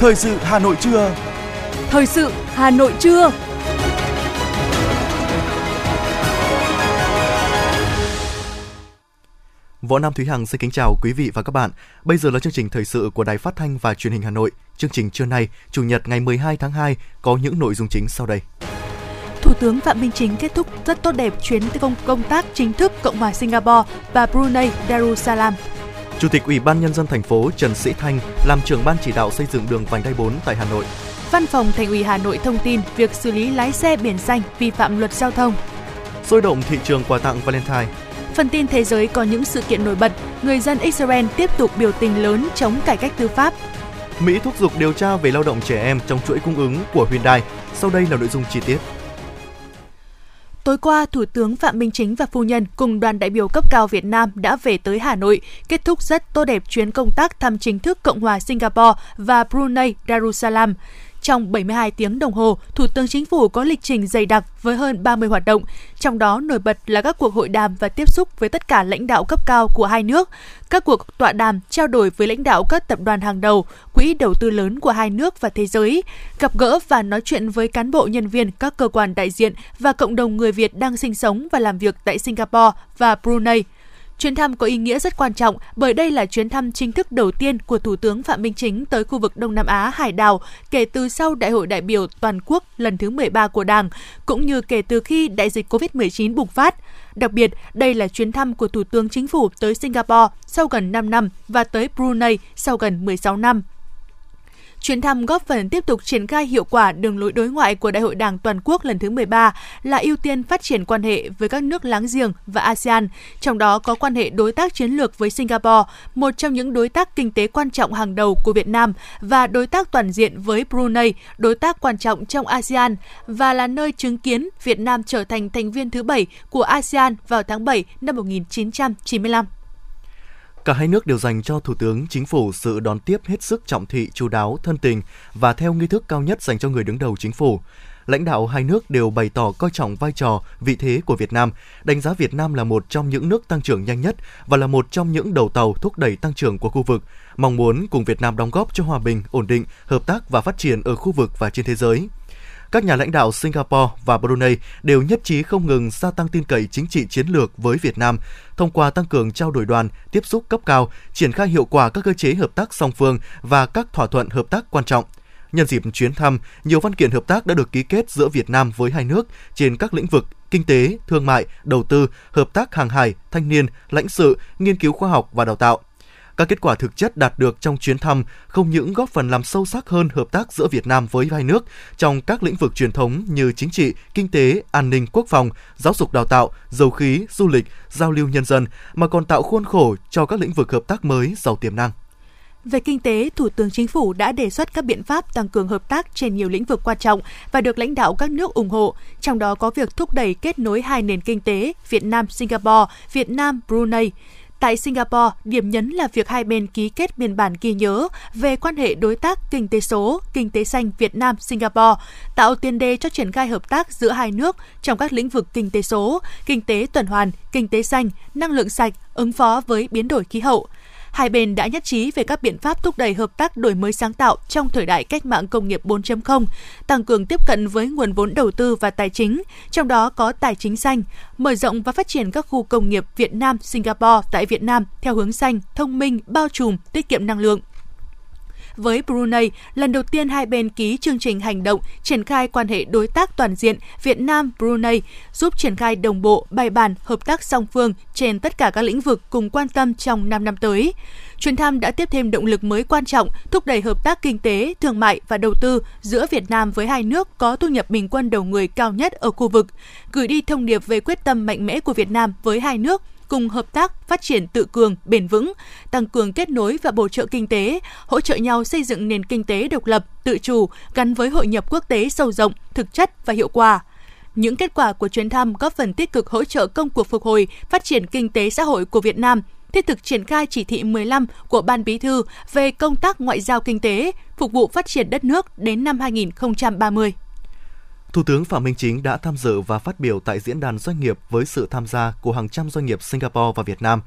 Thời sự Hà Nội trưa. Thời sự Hà Nội trưa. Võ Nam Thúy Hằng xin kính chào quý vị và các bạn. Bây giờ là chương trình thời sự của Đài Phát thanh và Truyền hình Hà Nội. Chương trình trưa nay, Chủ nhật ngày 12 tháng 2 có những nội dung chính sau đây. Thủ tướng Phạm Minh Chính kết thúc rất tốt đẹp chuyến công công tác chính thức Cộng hòa Singapore và Brunei Darussalam. Chủ tịch Ủy ban nhân dân thành phố Trần Sĩ Thanh làm trưởng ban chỉ đạo xây dựng đường vành đai 4 tại Hà Nội. Văn phòng Thành ủy Hà Nội thông tin việc xử lý lái xe biển xanh vi phạm luật giao thông. Sôi động thị trường quà tặng Valentine. Phần tin thế giới có những sự kiện nổi bật, người dân Israel tiếp tục biểu tình lớn chống cải cách tư pháp. Mỹ thúc giục điều tra về lao động trẻ em trong chuỗi cung ứng của Hyundai. Sau đây là nội dung chi tiết. Tối qua, Thủ tướng Phạm Minh Chính và phu nhân cùng đoàn đại biểu cấp cao Việt Nam đã về tới Hà Nội, kết thúc rất tốt đẹp chuyến công tác thăm chính thức Cộng hòa Singapore và Brunei Darussalam. Trong 72 tiếng đồng hồ, Thủ tướng Chính phủ có lịch trình dày đặc với hơn 30 hoạt động, trong đó nổi bật là các cuộc hội đàm và tiếp xúc với tất cả lãnh đạo cấp cao của hai nước, các cuộc tọa đàm trao đổi với lãnh đạo các tập đoàn hàng đầu, quỹ đầu tư lớn của hai nước và thế giới, gặp gỡ và nói chuyện với cán bộ nhân viên các cơ quan đại diện và cộng đồng người Việt đang sinh sống và làm việc tại Singapore và Brunei – Chuyến thăm có ý nghĩa rất quan trọng bởi đây là chuyến thăm chính thức đầu tiên của Thủ tướng Phạm Minh Chính tới khu vực Đông Nam Á hải đảo kể từ sau Đại hội đại biểu toàn quốc lần thứ 13 của Đảng, cũng như kể từ khi đại dịch COVID-19 bùng phát. Đặc biệt, đây là chuyến thăm của Thủ tướng Chính phủ tới Singapore sau gần 5 năm và tới Brunei sau gần 16 năm. Chuyến thăm góp phần tiếp tục triển khai hiệu quả đường lối đối ngoại của Đại hội Đảng toàn quốc lần thứ 13 là ưu tiên phát triển quan hệ với các nước láng giềng và ASEAN, trong đó có quan hệ đối tác chiến lược với Singapore, một trong những đối tác kinh tế quan trọng hàng đầu của Việt Nam và đối tác toàn diện với Brunei, đối tác quan trọng trong ASEAN và là nơi chứng kiến Việt Nam trở thành thành viên thứ bảy của ASEAN vào tháng 7 năm 1995. Cả hai nước đều dành cho Thủ tướng Chính phủ sự đón tiếp hết sức trọng thị, chú đáo, thân tình và theo nghi thức cao nhất dành cho người đứng đầu chính phủ. Lãnh đạo hai nước đều bày tỏ coi trọng vai trò, vị thế của Việt Nam, đánh giá Việt Nam là một trong những nước tăng trưởng nhanh nhất và là một trong những đầu tàu thúc đẩy tăng trưởng của khu vực, mong muốn cùng Việt Nam đóng góp cho hòa bình, ổn định, hợp tác và phát triển ở khu vực và trên thế giới các nhà lãnh đạo Singapore và Brunei đều nhất trí không ngừng gia tăng tin cậy chính trị chiến lược với Việt Nam thông qua tăng cường trao đổi đoàn, tiếp xúc cấp cao, triển khai hiệu quả các cơ chế hợp tác song phương và các thỏa thuận hợp tác quan trọng. Nhân dịp chuyến thăm, nhiều văn kiện hợp tác đã được ký kết giữa Việt Nam với hai nước trên các lĩnh vực kinh tế, thương mại, đầu tư, hợp tác hàng hải, thanh niên, lãnh sự, nghiên cứu khoa học và đào tạo. Các kết quả thực chất đạt được trong chuyến thăm không những góp phần làm sâu sắc hơn hợp tác giữa Việt Nam với hai nước trong các lĩnh vực truyền thống như chính trị, kinh tế, an ninh quốc phòng, giáo dục đào tạo, dầu khí, du lịch, giao lưu nhân dân mà còn tạo khuôn khổ cho các lĩnh vực hợp tác mới giàu tiềm năng. Về kinh tế, Thủ tướng Chính phủ đã đề xuất các biện pháp tăng cường hợp tác trên nhiều lĩnh vực quan trọng và được lãnh đạo các nước ủng hộ, trong đó có việc thúc đẩy kết nối hai nền kinh tế Việt Nam-Singapore, Việt Nam-Brunei. Tại Singapore, điểm nhấn là việc hai bên ký kết biên bản ghi nhớ về quan hệ đối tác kinh tế số, kinh tế xanh Việt Nam Singapore, tạo tiền đề cho triển khai hợp tác giữa hai nước trong các lĩnh vực kinh tế số, kinh tế tuần hoàn, kinh tế xanh, năng lượng sạch, ứng phó với biến đổi khí hậu. Hai bên đã nhất trí về các biện pháp thúc đẩy hợp tác đổi mới sáng tạo trong thời đại cách mạng công nghiệp 4.0, tăng cường tiếp cận với nguồn vốn đầu tư và tài chính, trong đó có tài chính xanh, mở rộng và phát triển các khu công nghiệp Việt Nam, Singapore tại Việt Nam theo hướng xanh, thông minh, bao trùm, tiết kiệm năng lượng với Brunei, lần đầu tiên hai bên ký chương trình hành động triển khai quan hệ đối tác toàn diện Việt Nam Brunei, giúp triển khai đồng bộ, bài bản hợp tác song phương trên tất cả các lĩnh vực cùng quan tâm trong 5 năm tới. Chuyến thăm đã tiếp thêm động lực mới quan trọng thúc đẩy hợp tác kinh tế, thương mại và đầu tư giữa Việt Nam với hai nước có thu nhập bình quân đầu người cao nhất ở khu vực, gửi đi thông điệp về quyết tâm mạnh mẽ của Việt Nam với hai nước cùng hợp tác phát triển tự cường, bền vững, tăng cường kết nối và bổ trợ kinh tế, hỗ trợ nhau xây dựng nền kinh tế độc lập, tự chủ, gắn với hội nhập quốc tế sâu rộng, thực chất và hiệu quả. Những kết quả của chuyến thăm góp phần tích cực hỗ trợ công cuộc phục hồi, phát triển kinh tế xã hội của Việt Nam, thiết thực triển khai chỉ thị 15 của Ban Bí thư về công tác ngoại giao kinh tế, phục vụ phát triển đất nước đến năm 2030. Thủ tướng Phạm Minh Chính đã tham dự và phát biểu tại diễn đàn doanh nghiệp với sự tham gia của hàng trăm doanh nghiệp Singapore và Việt Nam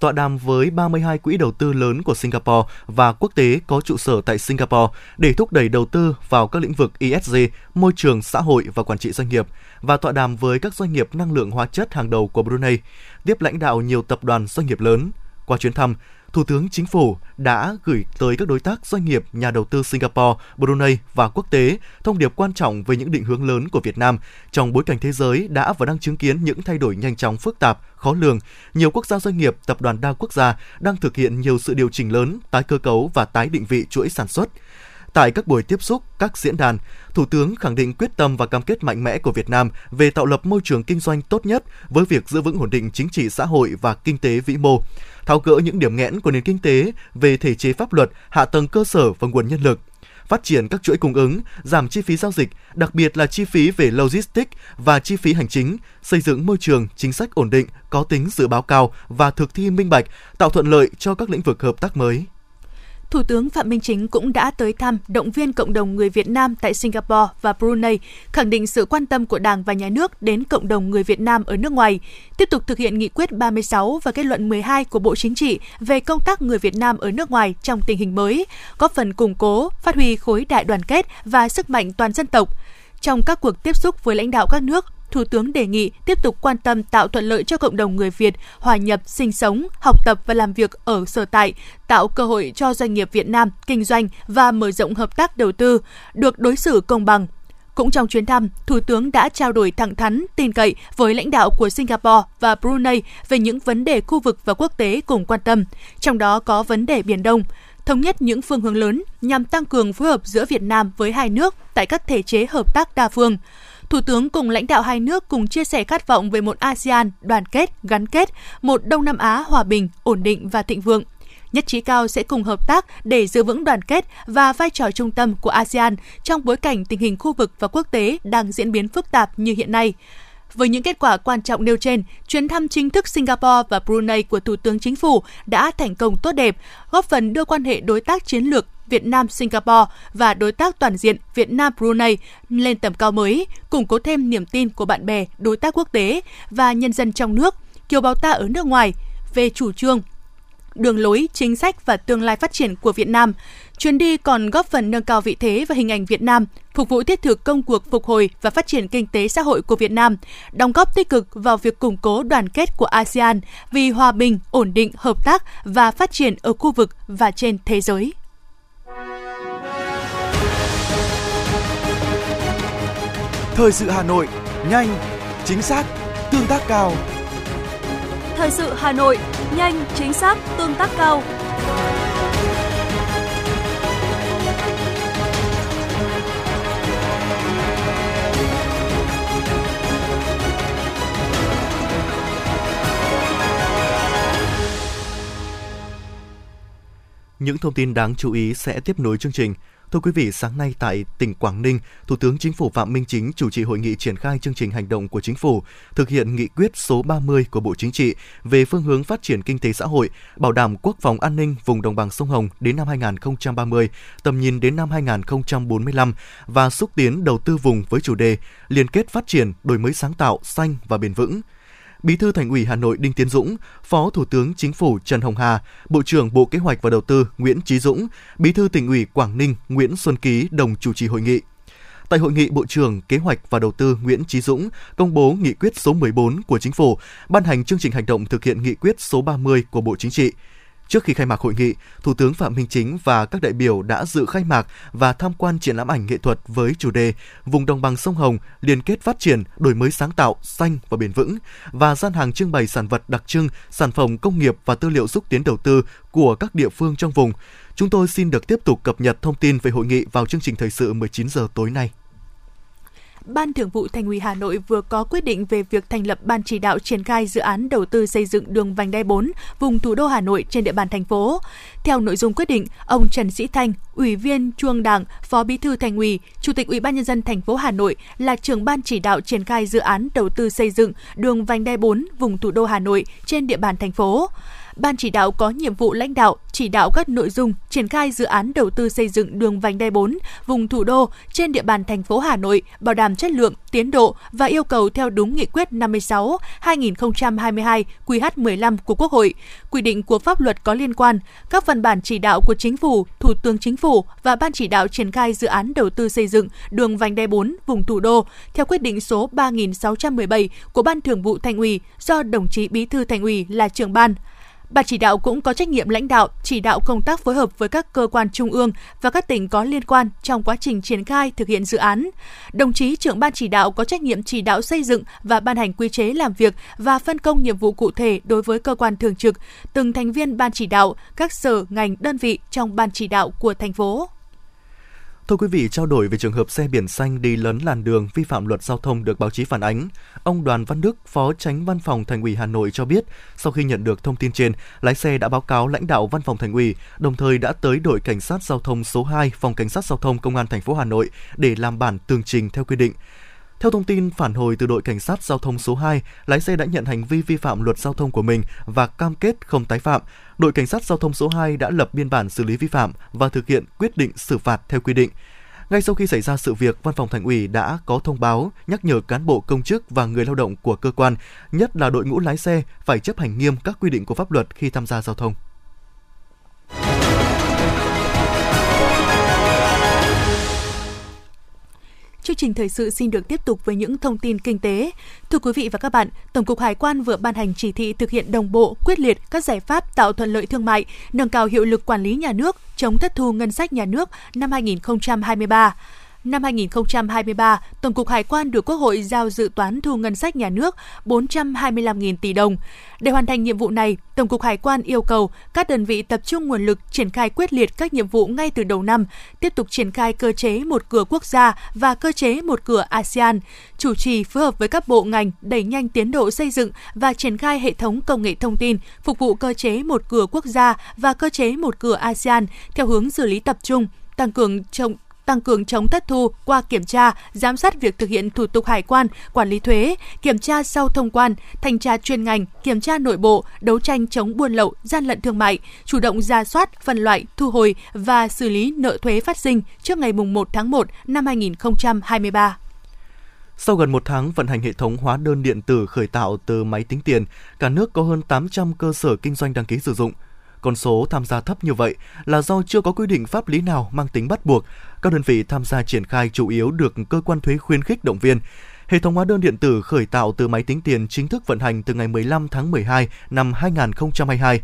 tọa đàm với 32 quỹ đầu tư lớn của Singapore và quốc tế có trụ sở tại Singapore để thúc đẩy đầu tư vào các lĩnh vực ESG, môi trường, xã hội và quản trị doanh nghiệp và tọa đàm với các doanh nghiệp năng lượng hóa chất hàng đầu của Brunei, tiếp lãnh đạo nhiều tập đoàn doanh nghiệp lớn. Qua chuyến thăm, Thủ tướng Chính phủ đã gửi tới các đối tác doanh nghiệp, nhà đầu tư Singapore, Brunei và quốc tế thông điệp quan trọng về những định hướng lớn của Việt Nam trong bối cảnh thế giới đã và đang chứng kiến những thay đổi nhanh chóng phức tạp, khó lường. Nhiều quốc gia doanh nghiệp, tập đoàn đa quốc gia đang thực hiện nhiều sự điều chỉnh lớn, tái cơ cấu và tái định vị chuỗi sản xuất. Tại các buổi tiếp xúc, các diễn đàn, Thủ tướng khẳng định quyết tâm và cam kết mạnh mẽ của Việt Nam về tạo lập môi trường kinh doanh tốt nhất với việc giữ vững ổn định chính trị xã hội và kinh tế vĩ mô tháo gỡ những điểm nghẽn của nền kinh tế về thể chế pháp luật, hạ tầng cơ sở và nguồn nhân lực phát triển các chuỗi cung ứng, giảm chi phí giao dịch, đặc biệt là chi phí về logistics và chi phí hành chính, xây dựng môi trường chính sách ổn định, có tính dự báo cao và thực thi minh bạch, tạo thuận lợi cho các lĩnh vực hợp tác mới. Thủ tướng Phạm Minh Chính cũng đã tới thăm động viên cộng đồng người Việt Nam tại Singapore và Brunei, khẳng định sự quan tâm của Đảng và Nhà nước đến cộng đồng người Việt Nam ở nước ngoài, tiếp tục thực hiện nghị quyết 36 và kết luận 12 của Bộ Chính trị về công tác người Việt Nam ở nước ngoài trong tình hình mới, góp phần củng cố, phát huy khối đại đoàn kết và sức mạnh toàn dân tộc. Trong các cuộc tiếp xúc với lãnh đạo các nước, Thủ tướng đề nghị tiếp tục quan tâm tạo thuận lợi cho cộng đồng người Việt hòa nhập, sinh sống, học tập và làm việc ở sở tại, tạo cơ hội cho doanh nghiệp Việt Nam kinh doanh và mở rộng hợp tác đầu tư, được đối xử công bằng. Cũng trong chuyến thăm, Thủ tướng đã trao đổi thẳng thắn, tin cậy với lãnh đạo của Singapore và Brunei về những vấn đề khu vực và quốc tế cùng quan tâm, trong đó có vấn đề Biển Đông thống nhất những phương hướng lớn nhằm tăng cường phối hợp giữa Việt Nam với hai nước tại các thể chế hợp tác đa phương. Thủ tướng cùng lãnh đạo hai nước cùng chia sẻ khát vọng về một ASEAN đoàn kết, gắn kết, một Đông Nam Á hòa bình, ổn định và thịnh vượng. Nhất trí cao sẽ cùng hợp tác để giữ vững đoàn kết và vai trò trung tâm của ASEAN trong bối cảnh tình hình khu vực và quốc tế đang diễn biến phức tạp như hiện nay. Với những kết quả quan trọng nêu trên, chuyến thăm chính thức Singapore và Brunei của Thủ tướng Chính phủ đã thành công tốt đẹp, góp phần đưa quan hệ đối tác chiến lược Việt Nam Singapore và đối tác toàn diện Việt Nam Brunei lên tầm cao mới, củng cố thêm niềm tin của bạn bè, đối tác quốc tế và nhân dân trong nước, kiều bào ta ở nước ngoài về chủ trương, đường lối, chính sách và tương lai phát triển của Việt Nam. Chuyến đi còn góp phần nâng cao vị thế và hình ảnh Việt Nam, phục vụ thiết thực công cuộc phục hồi và phát triển kinh tế xã hội của Việt Nam, đóng góp tích cực vào việc củng cố đoàn kết của ASEAN vì hòa bình, ổn định, hợp tác và phát triển ở khu vực và trên thế giới. Thời sự Hà Nội, nhanh, chính xác, tương tác cao. Thời sự Hà Nội, nhanh, chính xác, tương tác cao. Những thông tin đáng chú ý sẽ tiếp nối chương trình. Thưa quý vị, sáng nay tại tỉnh Quảng Ninh, Thủ tướng Chính phủ Phạm Minh Chính chủ trì hội nghị triển khai chương trình hành động của Chính phủ, thực hiện nghị quyết số 30 của Bộ Chính trị về phương hướng phát triển kinh tế xã hội, bảo đảm quốc phòng an ninh vùng đồng bằng sông Hồng đến năm 2030, tầm nhìn đến năm 2045 và xúc tiến đầu tư vùng với chủ đề liên kết phát triển, đổi mới sáng tạo, xanh và bền vững – Bí thư Thành ủy Hà Nội Đinh Tiến Dũng, Phó Thủ tướng Chính phủ Trần Hồng Hà, Bộ trưởng Bộ Kế hoạch và Đầu tư Nguyễn Chí Dũng, Bí thư Tỉnh ủy Quảng Ninh Nguyễn Xuân Ký đồng chủ trì hội nghị. Tại hội nghị, Bộ trưởng Kế hoạch và Đầu tư Nguyễn Chí Dũng công bố nghị quyết số 14 của Chính phủ, ban hành chương trình hành động thực hiện nghị quyết số 30 của Bộ Chính trị. Trước khi khai mạc hội nghị, Thủ tướng Phạm Minh Chính và các đại biểu đã dự khai mạc và tham quan triển lãm ảnh nghệ thuật với chủ đề Vùng đồng bằng sông Hồng liên kết phát triển, đổi mới sáng tạo, xanh và bền vững và gian hàng trưng bày sản vật đặc trưng, sản phẩm công nghiệp và tư liệu xúc tiến đầu tư của các địa phương trong vùng. Chúng tôi xin được tiếp tục cập nhật thông tin về hội nghị vào chương trình thời sự 19 giờ tối nay. Ban Thường vụ Thành ủy Hà Nội vừa có quyết định về việc thành lập ban chỉ đạo triển khai dự án đầu tư xây dựng đường vành đai 4 vùng thủ đô Hà Nội trên địa bàn thành phố. Theo nội dung quyết định, ông Trần Sĩ Thanh, Ủy viên Trung Đảng, Phó Bí thư Thành ủy, Chủ tịch Ủy ban nhân dân thành phố Hà Nội là trưởng ban chỉ đạo triển khai dự án đầu tư xây dựng đường vành đai 4 vùng thủ đô Hà Nội trên địa bàn thành phố Ban chỉ đạo có nhiệm vụ lãnh đạo, chỉ đạo các nội dung triển khai dự án đầu tư xây dựng đường vành đai 4 vùng thủ đô trên địa bàn thành phố Hà Nội, bảo đảm chất lượng, tiến độ và yêu cầu theo đúng nghị quyết 56 2022 QH15 của Quốc hội, quy định của pháp luật có liên quan, các văn bản chỉ đạo của Chính phủ, Thủ tướng Chính phủ và Ban chỉ đạo triển khai dự án đầu tư xây dựng đường vành đai 4 vùng thủ đô theo quyết định số 3617 của Ban Thường vụ Thành ủy do đồng chí Bí thư Thành ủy là trưởng ban. Ban chỉ đạo cũng có trách nhiệm lãnh đạo, chỉ đạo công tác phối hợp với các cơ quan trung ương và các tỉnh có liên quan trong quá trình triển khai thực hiện dự án. Đồng chí trưởng ban chỉ đạo có trách nhiệm chỉ đạo xây dựng và ban hành quy chế làm việc và phân công nhiệm vụ cụ thể đối với cơ quan thường trực, từng thành viên ban chỉ đạo, các sở, ngành, đơn vị trong ban chỉ đạo của thành phố. Thưa quý vị, trao đổi về trường hợp xe biển xanh đi lấn làn đường vi phạm luật giao thông được báo chí phản ánh. Ông Đoàn Văn Đức, Phó Tránh Văn phòng Thành ủy Hà Nội cho biết, sau khi nhận được thông tin trên, lái xe đã báo cáo lãnh đạo Văn phòng Thành ủy, đồng thời đã tới đội cảnh sát giao thông số 2, Phòng Cảnh sát giao thông Công an thành phố Hà Nội để làm bản tường trình theo quy định. Theo thông tin phản hồi từ đội cảnh sát giao thông số 2, lái xe đã nhận hành vi vi phạm luật giao thông của mình và cam kết không tái phạm. Đội cảnh sát giao thông số 2 đã lập biên bản xử lý vi phạm và thực hiện quyết định xử phạt theo quy định. Ngay sau khi xảy ra sự việc, Văn phòng Thành ủy đã có thông báo nhắc nhở cán bộ công chức và người lao động của cơ quan, nhất là đội ngũ lái xe phải chấp hành nghiêm các quy định của pháp luật khi tham gia giao thông. Trình thời sự xin được tiếp tục với những thông tin kinh tế. Thưa quý vị và các bạn, Tổng cục Hải quan vừa ban hành chỉ thị thực hiện đồng bộ, quyết liệt các giải pháp tạo thuận lợi thương mại, nâng cao hiệu lực quản lý nhà nước, chống thất thu ngân sách nhà nước năm 2023 năm 2023, Tổng cục Hải quan được Quốc hội giao dự toán thu ngân sách nhà nước 425.000 tỷ đồng. Để hoàn thành nhiệm vụ này, Tổng cục Hải quan yêu cầu các đơn vị tập trung nguồn lực triển khai quyết liệt các nhiệm vụ ngay từ đầu năm, tiếp tục triển khai cơ chế một cửa quốc gia và cơ chế một cửa ASEAN, chủ trì phối hợp với các bộ ngành đẩy nhanh tiến độ xây dựng và triển khai hệ thống công nghệ thông tin phục vụ cơ chế một cửa quốc gia và cơ chế một cửa ASEAN theo hướng xử lý tập trung, tăng cường trọng tăng cường chống thất thu qua kiểm tra, giám sát việc thực hiện thủ tục hải quan, quản lý thuế, kiểm tra sau thông quan, thanh tra chuyên ngành, kiểm tra nội bộ, đấu tranh chống buôn lậu, gian lận thương mại, chủ động ra soát, phân loại, thu hồi và xử lý nợ thuế phát sinh trước ngày 1 tháng 1 năm 2023. Sau gần một tháng vận hành hệ thống hóa đơn điện tử khởi tạo từ máy tính tiền, cả nước có hơn 800 cơ sở kinh doanh đăng ký sử dụng. Con số tham gia thấp như vậy là do chưa có quy định pháp lý nào mang tính bắt buộc. Các đơn vị tham gia triển khai chủ yếu được cơ quan thuế khuyến khích động viên. Hệ thống hóa đơn điện tử khởi tạo từ máy tính tiền chính thức vận hành từ ngày 15 tháng 12 năm 2022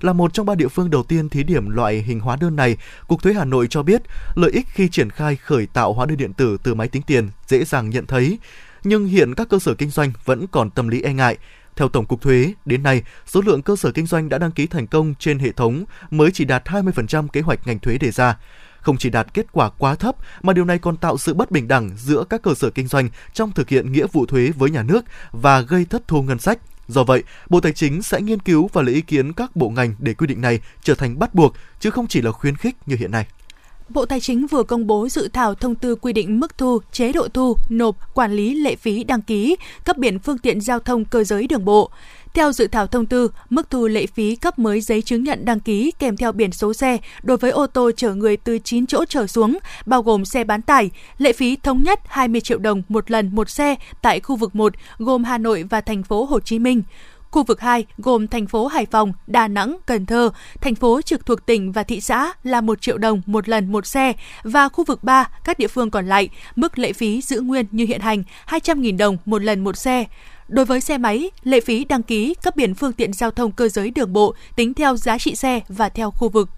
là một trong ba địa phương đầu tiên thí điểm loại hình hóa đơn này, Cục Thuế Hà Nội cho biết lợi ích khi triển khai khởi tạo hóa đơn điện tử từ máy tính tiền dễ dàng nhận thấy. Nhưng hiện các cơ sở kinh doanh vẫn còn tâm lý e ngại. Theo Tổng cục Thuế, đến nay, số lượng cơ sở kinh doanh đã đăng ký thành công trên hệ thống mới chỉ đạt 20% kế hoạch ngành thuế đề ra. Không chỉ đạt kết quả quá thấp mà điều này còn tạo sự bất bình đẳng giữa các cơ sở kinh doanh trong thực hiện nghĩa vụ thuế với nhà nước và gây thất thu ngân sách. Do vậy, Bộ Tài chính sẽ nghiên cứu và lấy ý kiến các bộ ngành để quy định này trở thành bắt buộc chứ không chỉ là khuyến khích như hiện nay. Bộ Tài chính vừa công bố dự thảo thông tư quy định mức thu, chế độ thu, nộp, quản lý lệ phí đăng ký, cấp biển phương tiện giao thông cơ giới đường bộ. Theo dự thảo thông tư, mức thu lệ phí cấp mới giấy chứng nhận đăng ký kèm theo biển số xe đối với ô tô chở người từ 9 chỗ trở xuống, bao gồm xe bán tải, lệ phí thống nhất 20 triệu đồng một lần một xe tại khu vực 1 gồm Hà Nội và thành phố Hồ Chí Minh. Khu vực 2 gồm thành phố Hải Phòng, Đà Nẵng, Cần Thơ, thành phố trực thuộc tỉnh và thị xã là 1 triệu đồng một lần một xe và khu vực 3 các địa phương còn lại mức lệ phí giữ nguyên như hiện hành 200.000 đồng một lần một xe. Đối với xe máy, lệ phí đăng ký cấp biển phương tiện giao thông cơ giới đường bộ tính theo giá trị xe và theo khu vực.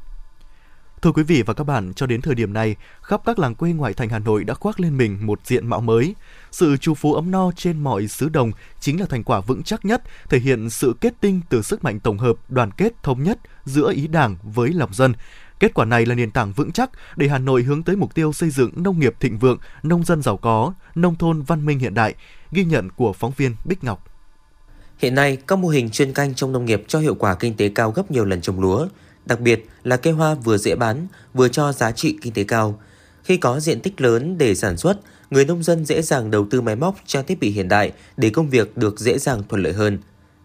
Thưa quý vị và các bạn, cho đến thời điểm này, khắp các làng quê ngoại thành Hà Nội đã khoác lên mình một diện mạo mới. Sự chu phú ấm no trên mọi xứ đồng chính là thành quả vững chắc nhất, thể hiện sự kết tinh từ sức mạnh tổng hợp, đoàn kết, thống nhất giữa ý đảng với lòng dân. Kết quả này là nền tảng vững chắc để Hà Nội hướng tới mục tiêu xây dựng nông nghiệp thịnh vượng, nông dân giàu có, nông thôn văn minh hiện đại, ghi nhận của phóng viên Bích Ngọc. Hiện nay, các mô hình chuyên canh trong nông nghiệp cho hiệu quả kinh tế cao gấp nhiều lần trồng lúa, đặc biệt là cây hoa vừa dễ bán, vừa cho giá trị kinh tế cao. Khi có diện tích lớn để sản xuất, người nông dân dễ dàng đầu tư máy móc trang thiết bị hiện đại để công việc được dễ dàng thuận lợi hơn.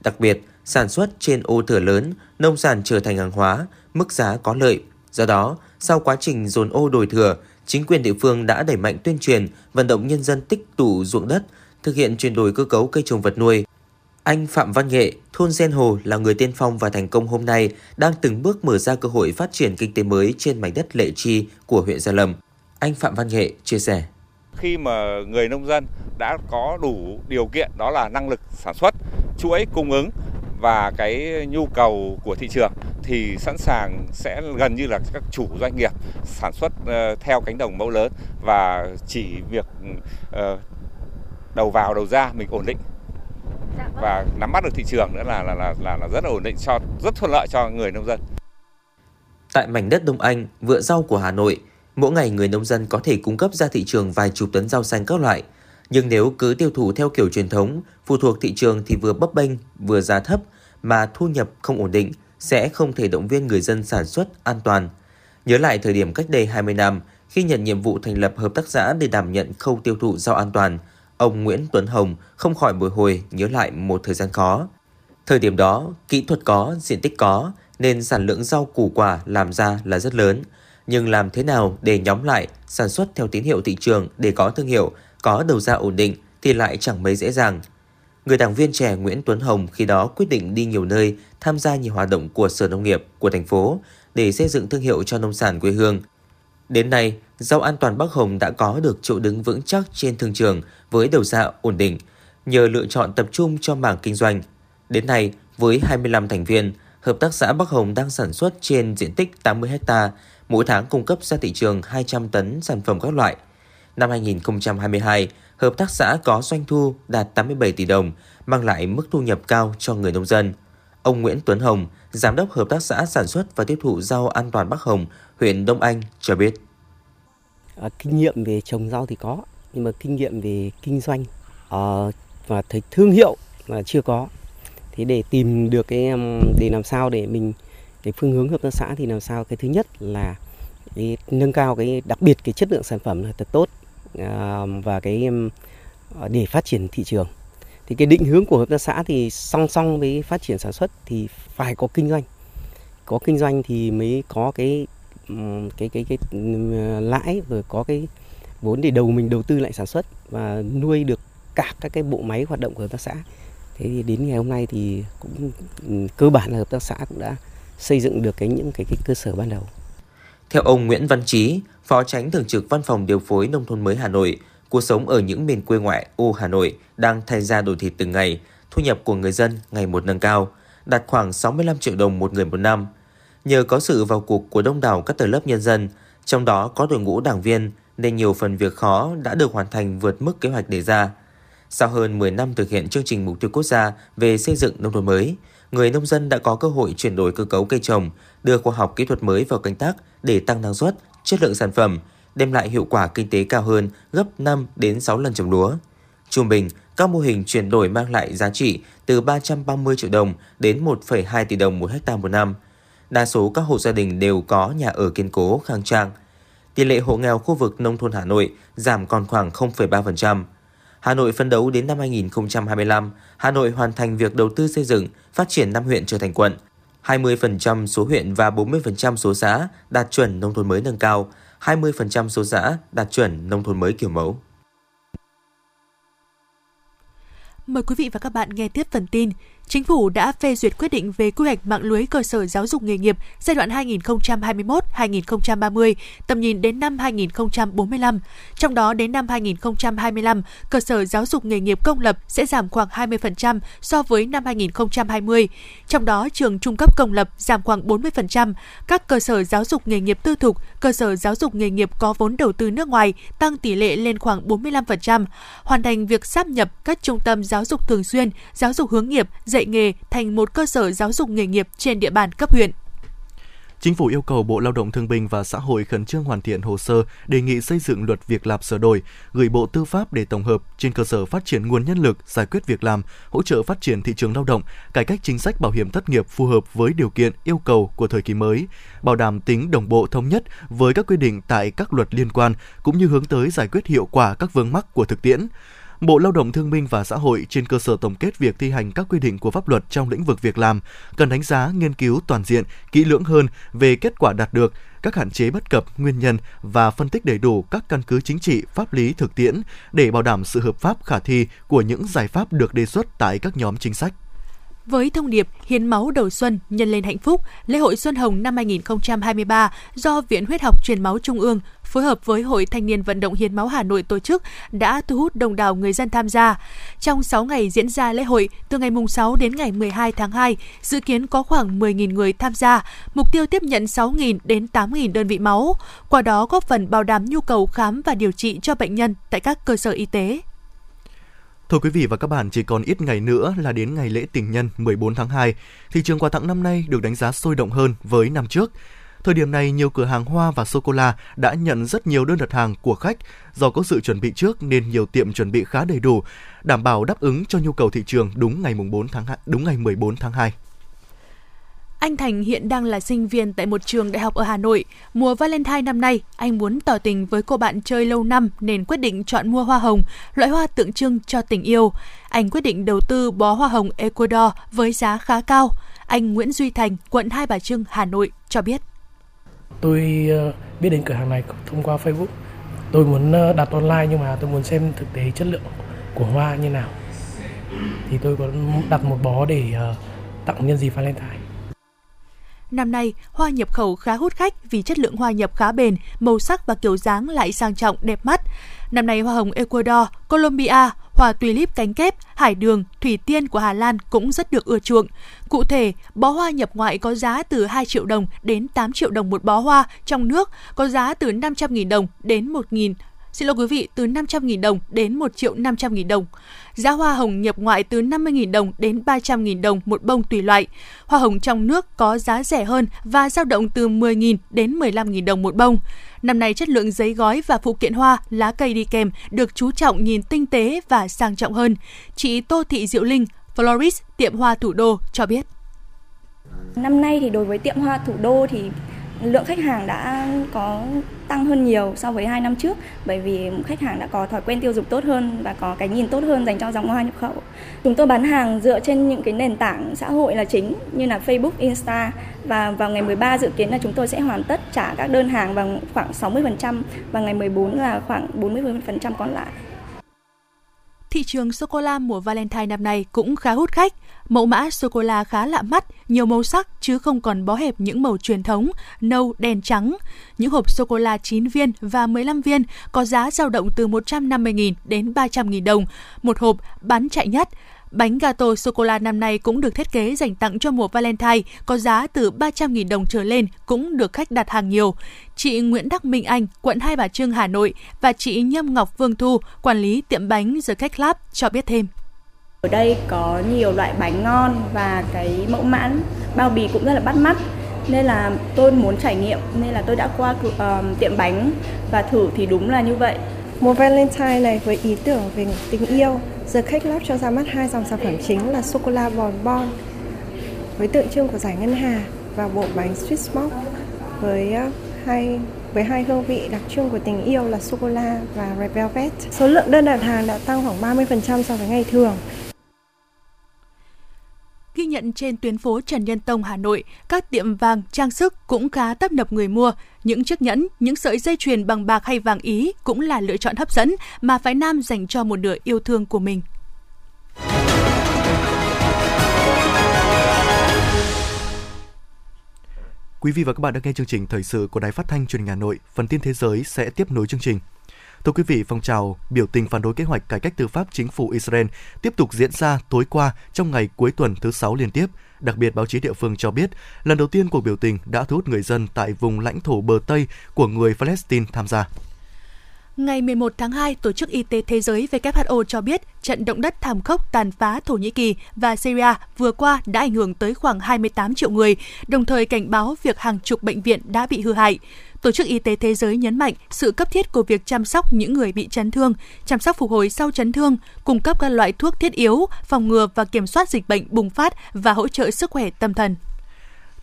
Đặc biệt, sản xuất trên ô thửa lớn, nông sản trở thành hàng hóa, mức giá có lợi. Do đó, sau quá trình dồn ô đổi thừa, chính quyền địa phương đã đẩy mạnh tuyên truyền, vận động nhân dân tích tụ ruộng đất, thực hiện chuyển đổi cơ cấu cây trồng vật nuôi. Anh Phạm Văn Nghệ, thôn Gen Hồ là người tiên phong và thành công hôm nay đang từng bước mở ra cơ hội phát triển kinh tế mới trên mảnh đất Lệ Chi của huyện Gia Lâm. Anh Phạm Văn Nghệ chia sẻ. Khi mà người nông dân đã có đủ điều kiện đó là năng lực sản xuất, chuỗi cung ứng và cái nhu cầu của thị trường thì sẵn sàng sẽ gần như là các chủ doanh nghiệp sản xuất ờ, theo cánh đồng mẫu lớn và chỉ việc ờ, đầu vào đầu ra mình ổn định và nắm bắt được thị trường nữa là là là là, là rất là ổn định cho rất thuận lợi cho người nông dân. Tại mảnh đất Đông Anh, vựa rau của Hà Nội, mỗi ngày người nông dân có thể cung cấp ra thị trường vài chục tấn rau xanh các loại. Nhưng nếu cứ tiêu thụ theo kiểu truyền thống, phụ thuộc thị trường thì vừa bấp bênh, vừa giá thấp mà thu nhập không ổn định sẽ không thể động viên người dân sản xuất an toàn. Nhớ lại thời điểm cách đây 20 năm, khi nhận nhiệm vụ thành lập hợp tác xã để đảm nhận khâu tiêu thụ rau an toàn, ông Nguyễn Tuấn Hồng không khỏi bồi hồi nhớ lại một thời gian khó. Thời điểm đó, kỹ thuật có, diện tích có, nên sản lượng rau củ quả làm ra là rất lớn. Nhưng làm thế nào để nhóm lại, sản xuất theo tín hiệu thị trường để có thương hiệu, có đầu ra ổn định thì lại chẳng mấy dễ dàng. Người đảng viên trẻ Nguyễn Tuấn Hồng khi đó quyết định đi nhiều nơi tham gia nhiều hoạt động của Sở Nông nghiệp của thành phố để xây dựng thương hiệu cho nông sản quê hương. Đến nay, rau an toàn Bắc Hồng đã có được chỗ đứng vững chắc trên thương trường với đầu ra ổn định nhờ lựa chọn tập trung cho mảng kinh doanh. Đến nay, với 25 thành viên, Hợp tác xã Bắc Hồng đang sản xuất trên diện tích 80 ha, mỗi tháng cung cấp ra thị trường 200 tấn sản phẩm các loại. Năm 2022, hợp tác xã có doanh thu đạt 87 tỷ đồng, mang lại mức thu nhập cao cho người nông dân. Ông Nguyễn Tuấn Hồng, Giám đốc Hợp tác xã Sản xuất và Tiêu thụ rau an toàn Bắc Hồng, huyện Đông Anh cho biết. À, kinh nghiệm về trồng rau thì có, nhưng mà kinh nghiệm về kinh doanh à, và thấy thương hiệu là chưa có. Thế để tìm được cái để làm sao để mình cái phương hướng hợp tác xã thì làm sao cái thứ nhất là cái nâng cao cái đặc biệt cái chất lượng sản phẩm là thật tốt à, và cái à, để phát triển thị trường thì cái định hướng của hợp tác xã thì song song với phát triển sản xuất thì phải có kinh doanh có kinh doanh thì mới có cái Ừ, cái cái cái, cái lãi rồi có cái vốn để đầu mình đầu tư lại sản xuất và nuôi được cả các cái bộ máy hoạt động của hợp tác xã thế thì đến ngày hôm nay thì cũng ừ, cơ bản là hợp tác xã cũng đã xây dựng được cái những cái, cái cơ sở ban đầu theo ông Nguyễn Văn Trí, Phó Tránh Thường trực Văn phòng Điều phối Nông thôn mới Hà Nội, cuộc sống ở những miền quê ngoại ô Hà Nội đang thay ra đổi thịt từng ngày, thu nhập của người dân ngày một nâng cao, đạt khoảng 65 triệu đồng một người một năm. Nhờ có sự vào cuộc của đông đảo các tầng lớp nhân dân, trong đó có đội ngũ đảng viên, nên nhiều phần việc khó đã được hoàn thành vượt mức kế hoạch đề ra. Sau hơn 10 năm thực hiện chương trình mục tiêu quốc gia về xây dựng nông thôn mới, người nông dân đã có cơ hội chuyển đổi cơ cấu cây trồng, đưa khoa học kỹ thuật mới vào canh tác để tăng năng suất, chất lượng sản phẩm, đem lại hiệu quả kinh tế cao hơn gấp 5 đến 6 lần trồng lúa. Trung bình, các mô hình chuyển đổi mang lại giá trị từ 330 triệu đồng đến 1,2 tỷ đồng một hecta một năm. Đa số các hộ gia đình đều có nhà ở kiên cố, khang trang. Tỷ lệ hộ nghèo khu vực nông thôn Hà Nội giảm còn khoảng 0,3%. Hà Nội phấn đấu đến năm 2025, Hà Nội hoàn thành việc đầu tư xây dựng, phát triển năm huyện trở thành quận. 20% số huyện và 40% số xã đạt chuẩn nông thôn mới nâng cao, 20% số xã đạt chuẩn nông thôn mới kiểu mẫu. Mời quý vị và các bạn nghe tiếp phần tin. Chính phủ đã phê duyệt quyết định về quy hoạch mạng lưới cơ sở giáo dục nghề nghiệp giai đoạn 2021-2030, tầm nhìn đến năm 2045. Trong đó đến năm 2025, cơ sở giáo dục nghề nghiệp công lập sẽ giảm khoảng 20% so với năm 2020. Trong đó, trường trung cấp công lập giảm khoảng 40%, các cơ sở giáo dục nghề nghiệp tư thục, cơ sở giáo dục nghề nghiệp có vốn đầu tư nước ngoài tăng tỷ lệ lên khoảng 45%, hoàn thành việc sáp nhập các trung tâm giáo dục thường xuyên, giáo dục hướng nghiệp, dạy nghề thành một cơ sở giáo dục nghề nghiệp trên địa bàn cấp huyện. Chính phủ yêu cầu Bộ Lao động Thương binh và Xã hội khẩn trương hoàn thiện hồ sơ đề nghị xây dựng luật việc làm sửa đổi, gửi Bộ Tư pháp để tổng hợp trên cơ sở phát triển nguồn nhân lực, giải quyết việc làm, hỗ trợ phát triển thị trường lao động, cải cách chính sách bảo hiểm thất nghiệp phù hợp với điều kiện yêu cầu của thời kỳ mới, bảo đảm tính đồng bộ thống nhất với các quy định tại các luật liên quan cũng như hướng tới giải quyết hiệu quả các vướng mắc của thực tiễn. Bộ Lao động Thương binh và Xã hội trên cơ sở tổng kết việc thi hành các quy định của pháp luật trong lĩnh vực việc làm, cần đánh giá, nghiên cứu toàn diện, kỹ lưỡng hơn về kết quả đạt được, các hạn chế bất cập, nguyên nhân và phân tích đầy đủ các căn cứ chính trị, pháp lý thực tiễn để bảo đảm sự hợp pháp khả thi của những giải pháp được đề xuất tại các nhóm chính sách. Với thông điệp Hiến máu đầu xuân nhân lên hạnh phúc, lễ hội Xuân Hồng năm 2023 do Viện Huyết học Truyền máu Trung ương phối hợp với Hội Thanh niên Vận động Hiến máu Hà Nội tổ chức đã thu hút đông đảo người dân tham gia. Trong 6 ngày diễn ra lễ hội, từ ngày 6 đến ngày 12 tháng 2, dự kiến có khoảng 10.000 người tham gia, mục tiêu tiếp nhận 6.000 đến 8.000 đơn vị máu, qua đó góp phần bảo đảm nhu cầu khám và điều trị cho bệnh nhân tại các cơ sở y tế. Thưa quý vị và các bạn, chỉ còn ít ngày nữa là đến ngày lễ tình nhân 14 tháng 2. Thị trường quà tặng năm nay được đánh giá sôi động hơn với năm trước. Thời điểm này, nhiều cửa hàng hoa và sô-cô-la đã nhận rất nhiều đơn đặt hàng của khách. Do có sự chuẩn bị trước nên nhiều tiệm chuẩn bị khá đầy đủ, đảm bảo đáp ứng cho nhu cầu thị trường đúng ngày 4 tháng 2, đúng ngày 14 tháng 2. Anh Thành hiện đang là sinh viên tại một trường đại học ở Hà Nội. Mùa Valentine năm nay, anh muốn tỏ tình với cô bạn chơi lâu năm nên quyết định chọn mua hoa hồng, loại hoa tượng trưng cho tình yêu. Anh quyết định đầu tư bó hoa hồng Ecuador với giá khá cao. Anh Nguyễn Duy Thành, quận Hai Bà Trưng, Hà Nội cho biết. Tôi ờ, biết đến cửa hàng này thông qua Facebook. Tôi muốn ờ, đặt online nhưng mà tôi muốn xem thực tế chất lượng của hoa như nào. Thì tôi có đặt một bó để ờ, tặng nhân dịp Valentine. Năm nay, hoa nhập khẩu khá hút khách vì chất lượng hoa nhập khá bền, màu sắc và kiểu dáng lại sang trọng đẹp mắt. Năm nay hoa hồng Ecuador, Colombia, hoa tulip cánh kép, hải đường, thủy tiên của Hà Lan cũng rất được ưa chuộng. Cụ thể, bó hoa nhập ngoại có giá từ 2 triệu đồng đến 8 triệu đồng một bó hoa, trong nước có giá từ 500.000 đồng đến 1.000 Xin lỗi quý vị, từ 500.000 đồng đến 1 triệu 500.000 đồng. Giá hoa hồng nhập ngoại từ 50.000 đồng đến 300.000 đồng một bông tùy loại. Hoa hồng trong nước có giá rẻ hơn và dao động từ 10.000 đến 15.000 đồng một bông. Năm nay chất lượng giấy gói và phụ kiện hoa, lá cây đi kèm được chú trọng nhìn tinh tế và sang trọng hơn. Chị Tô Thị Diệu Linh, florist tiệm hoa thủ đô cho biết. Năm nay thì đối với tiệm hoa thủ đô thì lượng khách hàng đã có tăng hơn nhiều so với hai năm trước bởi vì khách hàng đã có thói quen tiêu dùng tốt hơn và có cái nhìn tốt hơn dành cho dòng hoa nhập khẩu. Chúng tôi bán hàng dựa trên những cái nền tảng xã hội là chính như là Facebook, Insta và vào ngày 13 dự kiến là chúng tôi sẽ hoàn tất trả các đơn hàng bằng khoảng 60% và ngày 14 là khoảng 40% còn lại. Thị trường sô-cô-la mùa Valentine năm nay cũng khá hút khách. Mẫu mã sô-cô-la khá lạ mắt, nhiều màu sắc chứ không còn bó hẹp những màu truyền thống, nâu, đen trắng. Những hộp sô-cô-la 9 viên và 15 viên có giá dao động từ 150.000 đến 300.000 đồng. Một hộp bán chạy nhất. Bánh gato sô-cô-la năm nay cũng được thiết kế dành tặng cho mùa Valentine, có giá từ 300.000 đồng trở lên, cũng được khách đặt hàng nhiều. Chị Nguyễn Đắc Minh Anh, quận Hai Bà Trưng, Hà Nội và chị Nhâm Ngọc Vương Thu, quản lý tiệm bánh The Cake Lab cho biết thêm. Ở đây có nhiều loại bánh ngon và cái mẫu mã bao bì cũng rất là bắt mắt nên là tôi muốn trải nghiệm nên là tôi đã qua uh, tiệm bánh và thử thì đúng là như vậy. Mùa Valentine này với ý tưởng về tình yêu, The Cake Lab cho ra mắt hai dòng sản phẩm chính là sô cô la Bon Bon với tượng trưng của giải ngân hà và bộ bánh sweet smoke với ờ, hai với hai hương vị đặc trưng của tình yêu là sô cô la và red velvet. Số lượng đơn đặt hàng đã tăng khoảng 30% so với ngày thường nhận trên tuyến phố Trần Nhân Tông, Hà Nội, các tiệm vàng, trang sức cũng khá tấp nập người mua. Những chiếc nhẫn, những sợi dây chuyền bằng bạc hay vàng ý cũng là lựa chọn hấp dẫn mà phái nam dành cho một nửa yêu thương của mình. Quý vị và các bạn đang nghe chương trình thời sự của Đài Phát thanh Truyền hình Hà Nội. Phần tin thế giới sẽ tiếp nối chương trình. Thưa quý vị, phong trào biểu tình phản đối kế hoạch cải cách tư pháp chính phủ Israel tiếp tục diễn ra tối qua trong ngày cuối tuần thứ sáu liên tiếp. Đặc biệt, báo chí địa phương cho biết, lần đầu tiên cuộc biểu tình đã thu hút người dân tại vùng lãnh thổ bờ Tây của người Palestine tham gia. Ngày 11 tháng 2, Tổ chức Y tế Thế giới WHO cho biết trận động đất thảm khốc tàn phá Thổ Nhĩ Kỳ và Syria vừa qua đã ảnh hưởng tới khoảng 28 triệu người, đồng thời cảnh báo việc hàng chục bệnh viện đã bị hư hại. Tổ chức Y tế Thế giới nhấn mạnh sự cấp thiết của việc chăm sóc những người bị chấn thương, chăm sóc phục hồi sau chấn thương, cung cấp các loại thuốc thiết yếu, phòng ngừa và kiểm soát dịch bệnh bùng phát và hỗ trợ sức khỏe tâm thần.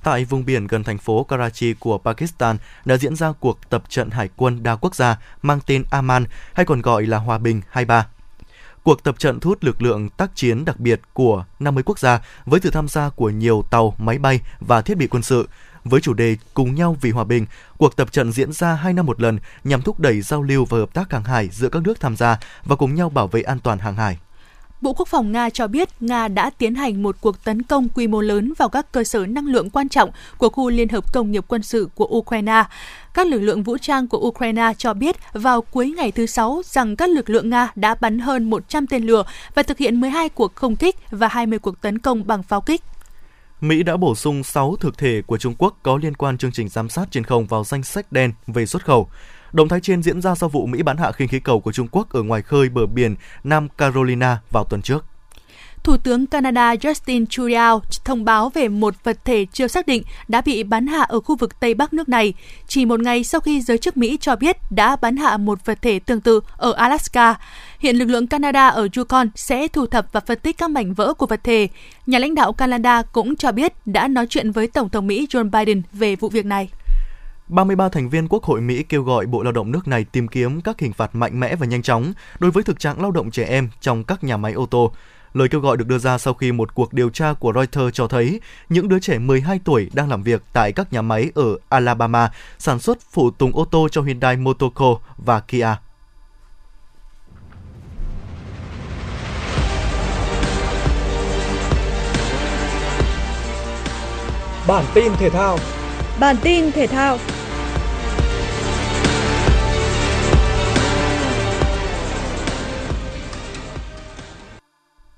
Tại vùng biển gần thành phố Karachi của Pakistan đã diễn ra cuộc tập trận hải quân đa quốc gia mang tên Aman hay còn gọi là Hòa bình 23. cuộc tập trận thu hút lực lượng tác chiến đặc biệt của 50 quốc gia với sự tham gia của nhiều tàu, máy bay và thiết bị quân sự. Với chủ đề Cùng nhau vì hòa bình, cuộc tập trận diễn ra 2 năm một lần nhằm thúc đẩy giao lưu và hợp tác hàng hải giữa các nước tham gia và cùng nhau bảo vệ an toàn hàng hải. Bộ Quốc phòng Nga cho biết Nga đã tiến hành một cuộc tấn công quy mô lớn vào các cơ sở năng lượng quan trọng của khu Liên hợp Công nghiệp Quân sự của Ukraine. Các lực lượng vũ trang của Ukraine cho biết vào cuối ngày thứ Sáu rằng các lực lượng Nga đã bắn hơn 100 tên lửa và thực hiện 12 cuộc không kích và 20 cuộc tấn công bằng pháo kích. Mỹ đã bổ sung 6 thực thể của Trung Quốc có liên quan chương trình giám sát trên không vào danh sách đen về xuất khẩu. Động thái trên diễn ra sau vụ Mỹ bắn hạ khinh khí cầu của Trung Quốc ở ngoài khơi bờ biển Nam Carolina vào tuần trước. Thủ tướng Canada Justin Trudeau thông báo về một vật thể chưa xác định đã bị bắn hạ ở khu vực Tây Bắc nước này, chỉ một ngày sau khi giới chức Mỹ cho biết đã bắn hạ một vật thể tương tự ở Alaska. Hiện lực lượng Canada ở Yukon sẽ thu thập và phân tích các mảnh vỡ của vật thể. Nhà lãnh đạo Canada cũng cho biết đã nói chuyện với Tổng thống Mỹ Joe Biden về vụ việc này. 33 thành viên Quốc hội Mỹ kêu gọi Bộ Lao động nước này tìm kiếm các hình phạt mạnh mẽ và nhanh chóng đối với thực trạng lao động trẻ em trong các nhà máy ô tô. Lời kêu gọi được đưa ra sau khi một cuộc điều tra của Reuters cho thấy những đứa trẻ 12 tuổi đang làm việc tại các nhà máy ở Alabama sản xuất phụ tùng ô tô cho Hyundai Motorco và Kia. Bản tin thể thao Bản tin thể thao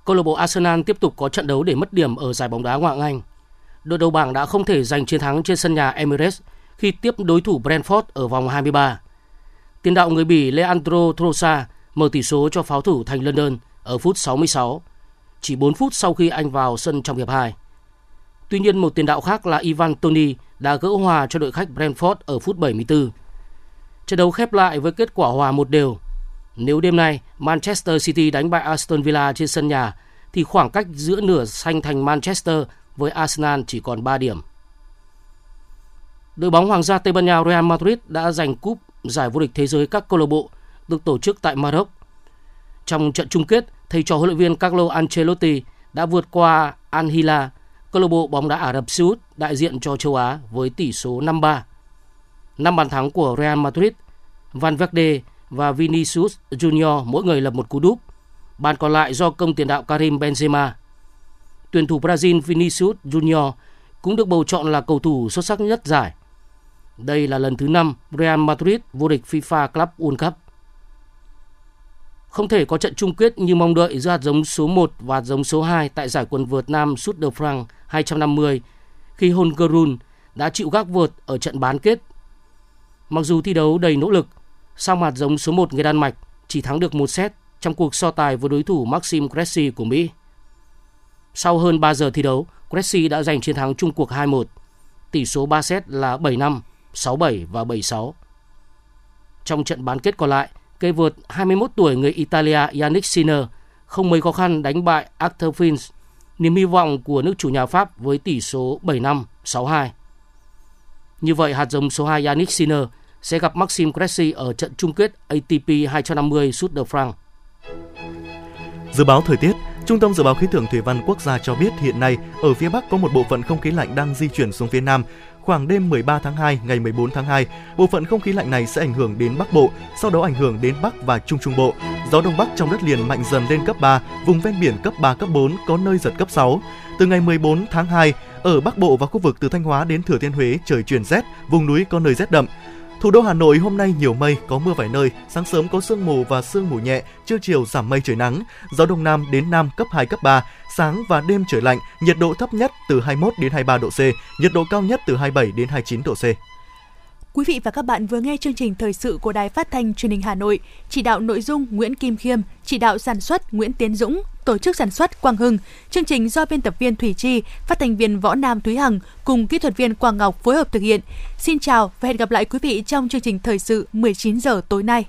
Câu lạc bộ Arsenal tiếp tục có trận đấu để mất điểm ở giải bóng đá Ngoại hạng Anh. Đội đầu bảng đã không thể giành chiến thắng trên sân nhà Emirates khi tiếp đối thủ Brentford ở vòng 23. Tiền đạo người Bỉ Leandro Trossard mở tỷ số cho pháo thủ thành London ở phút 66, chỉ 4 phút sau khi anh vào sân trong hiệp 2. Tuy nhiên một tiền đạo khác là Ivan Toni đã gỡ hòa cho đội khách Brentford ở phút 74. Trận đấu khép lại với kết quả hòa một đều nếu đêm nay Manchester City đánh bại Aston Villa trên sân nhà thì khoảng cách giữa nửa xanh thành Manchester với Arsenal chỉ còn 3 điểm. Đội bóng Hoàng gia Tây Ban Nha Real Madrid đã giành cúp giải vô địch thế giới các câu lạc bộ được tổ chức tại Maroc. Trong trận chung kết, thầy trò huấn luyện viên Carlo Ancelotti đã vượt qua Al Hilal, câu lạc bộ bóng đá Ả Rập Xê Út đại diện cho châu Á với tỷ số 5-3. Năm bàn thắng của Real Madrid, Van Verde và Vinicius Junior mỗi người lập một cú đúp. Bàn còn lại do công tiền đạo Karim Benzema. Tuyển thủ Brazil Vinicius Junior cũng được bầu chọn là cầu thủ xuất sắc nhất giải. Đây là lần thứ 5 Real Madrid vô địch FIFA Club World Cup. Không thể có trận chung kết như mong đợi giữa hạt giống số 1 và hạt giống số 2 tại giải quần vợt nam Sud de France 250 khi Hongarun đã chịu gác vợt ở trận bán kết. Mặc dù thi đấu đầy nỗ lực, Song hạt giống số 1 người Đan Mạch chỉ thắng được một set trong cuộc so tài với đối thủ Maxim Cressy của Mỹ. Sau hơn 3 giờ thi đấu, Cressy đã giành chiến thắng chung cuộc 2-1. Tỷ số 3 set là 7-5, 6-7 và 7-6. Trong trận bán kết còn lại, cây vợt 21 tuổi người Italia Yannick Sinner không mấy khó khăn đánh bại Arthur Fins, niềm hy vọng của nước chủ nhà Pháp với tỷ số 7-5, 6-2. Như vậy, hạt giống số 2 Yannick Sinner sẽ gặp Maxim Cressy ở trận chung kết ATP 250 Sud de France. Dự báo thời tiết, Trung tâm Dự báo Khí tượng Thủy văn Quốc gia cho biết hiện nay ở phía Bắc có một bộ phận không khí lạnh đang di chuyển xuống phía Nam. Khoảng đêm 13 tháng 2 ngày 14 tháng 2, bộ phận không khí lạnh này sẽ ảnh hưởng đến Bắc Bộ, sau đó ảnh hưởng đến Bắc và Trung Trung Bộ. Gió Đông Bắc trong đất liền mạnh dần lên cấp 3, vùng ven biển cấp 3, cấp 4, có nơi giật cấp 6. Từ ngày 14 tháng 2, ở Bắc Bộ và khu vực từ Thanh Hóa đến Thừa Thiên Huế trời chuyển rét, vùng núi có nơi rét đậm. Thủ đô Hà Nội hôm nay nhiều mây, có mưa vài nơi, sáng sớm có sương mù và sương mù nhẹ, trưa chiều giảm mây trời nắng, gió đông nam đến nam cấp 2 cấp 3, sáng và đêm trời lạnh, nhiệt độ thấp nhất từ 21 đến 23 độ C, nhiệt độ cao nhất từ 27 đến 29 độ C. Quý vị và các bạn vừa nghe chương trình thời sự của Đài Phát thanh Truyền hình Hà Nội, chỉ đạo nội dung Nguyễn Kim Khiêm, chỉ đạo sản xuất Nguyễn Tiến Dũng, tổ chức sản xuất Quang Hưng. Chương trình do biên tập viên Thủy Chi, phát thanh viên Võ Nam Thúy Hằng cùng kỹ thuật viên Quang Ngọc phối hợp thực hiện. Xin chào và hẹn gặp lại quý vị trong chương trình thời sự 19 giờ tối nay.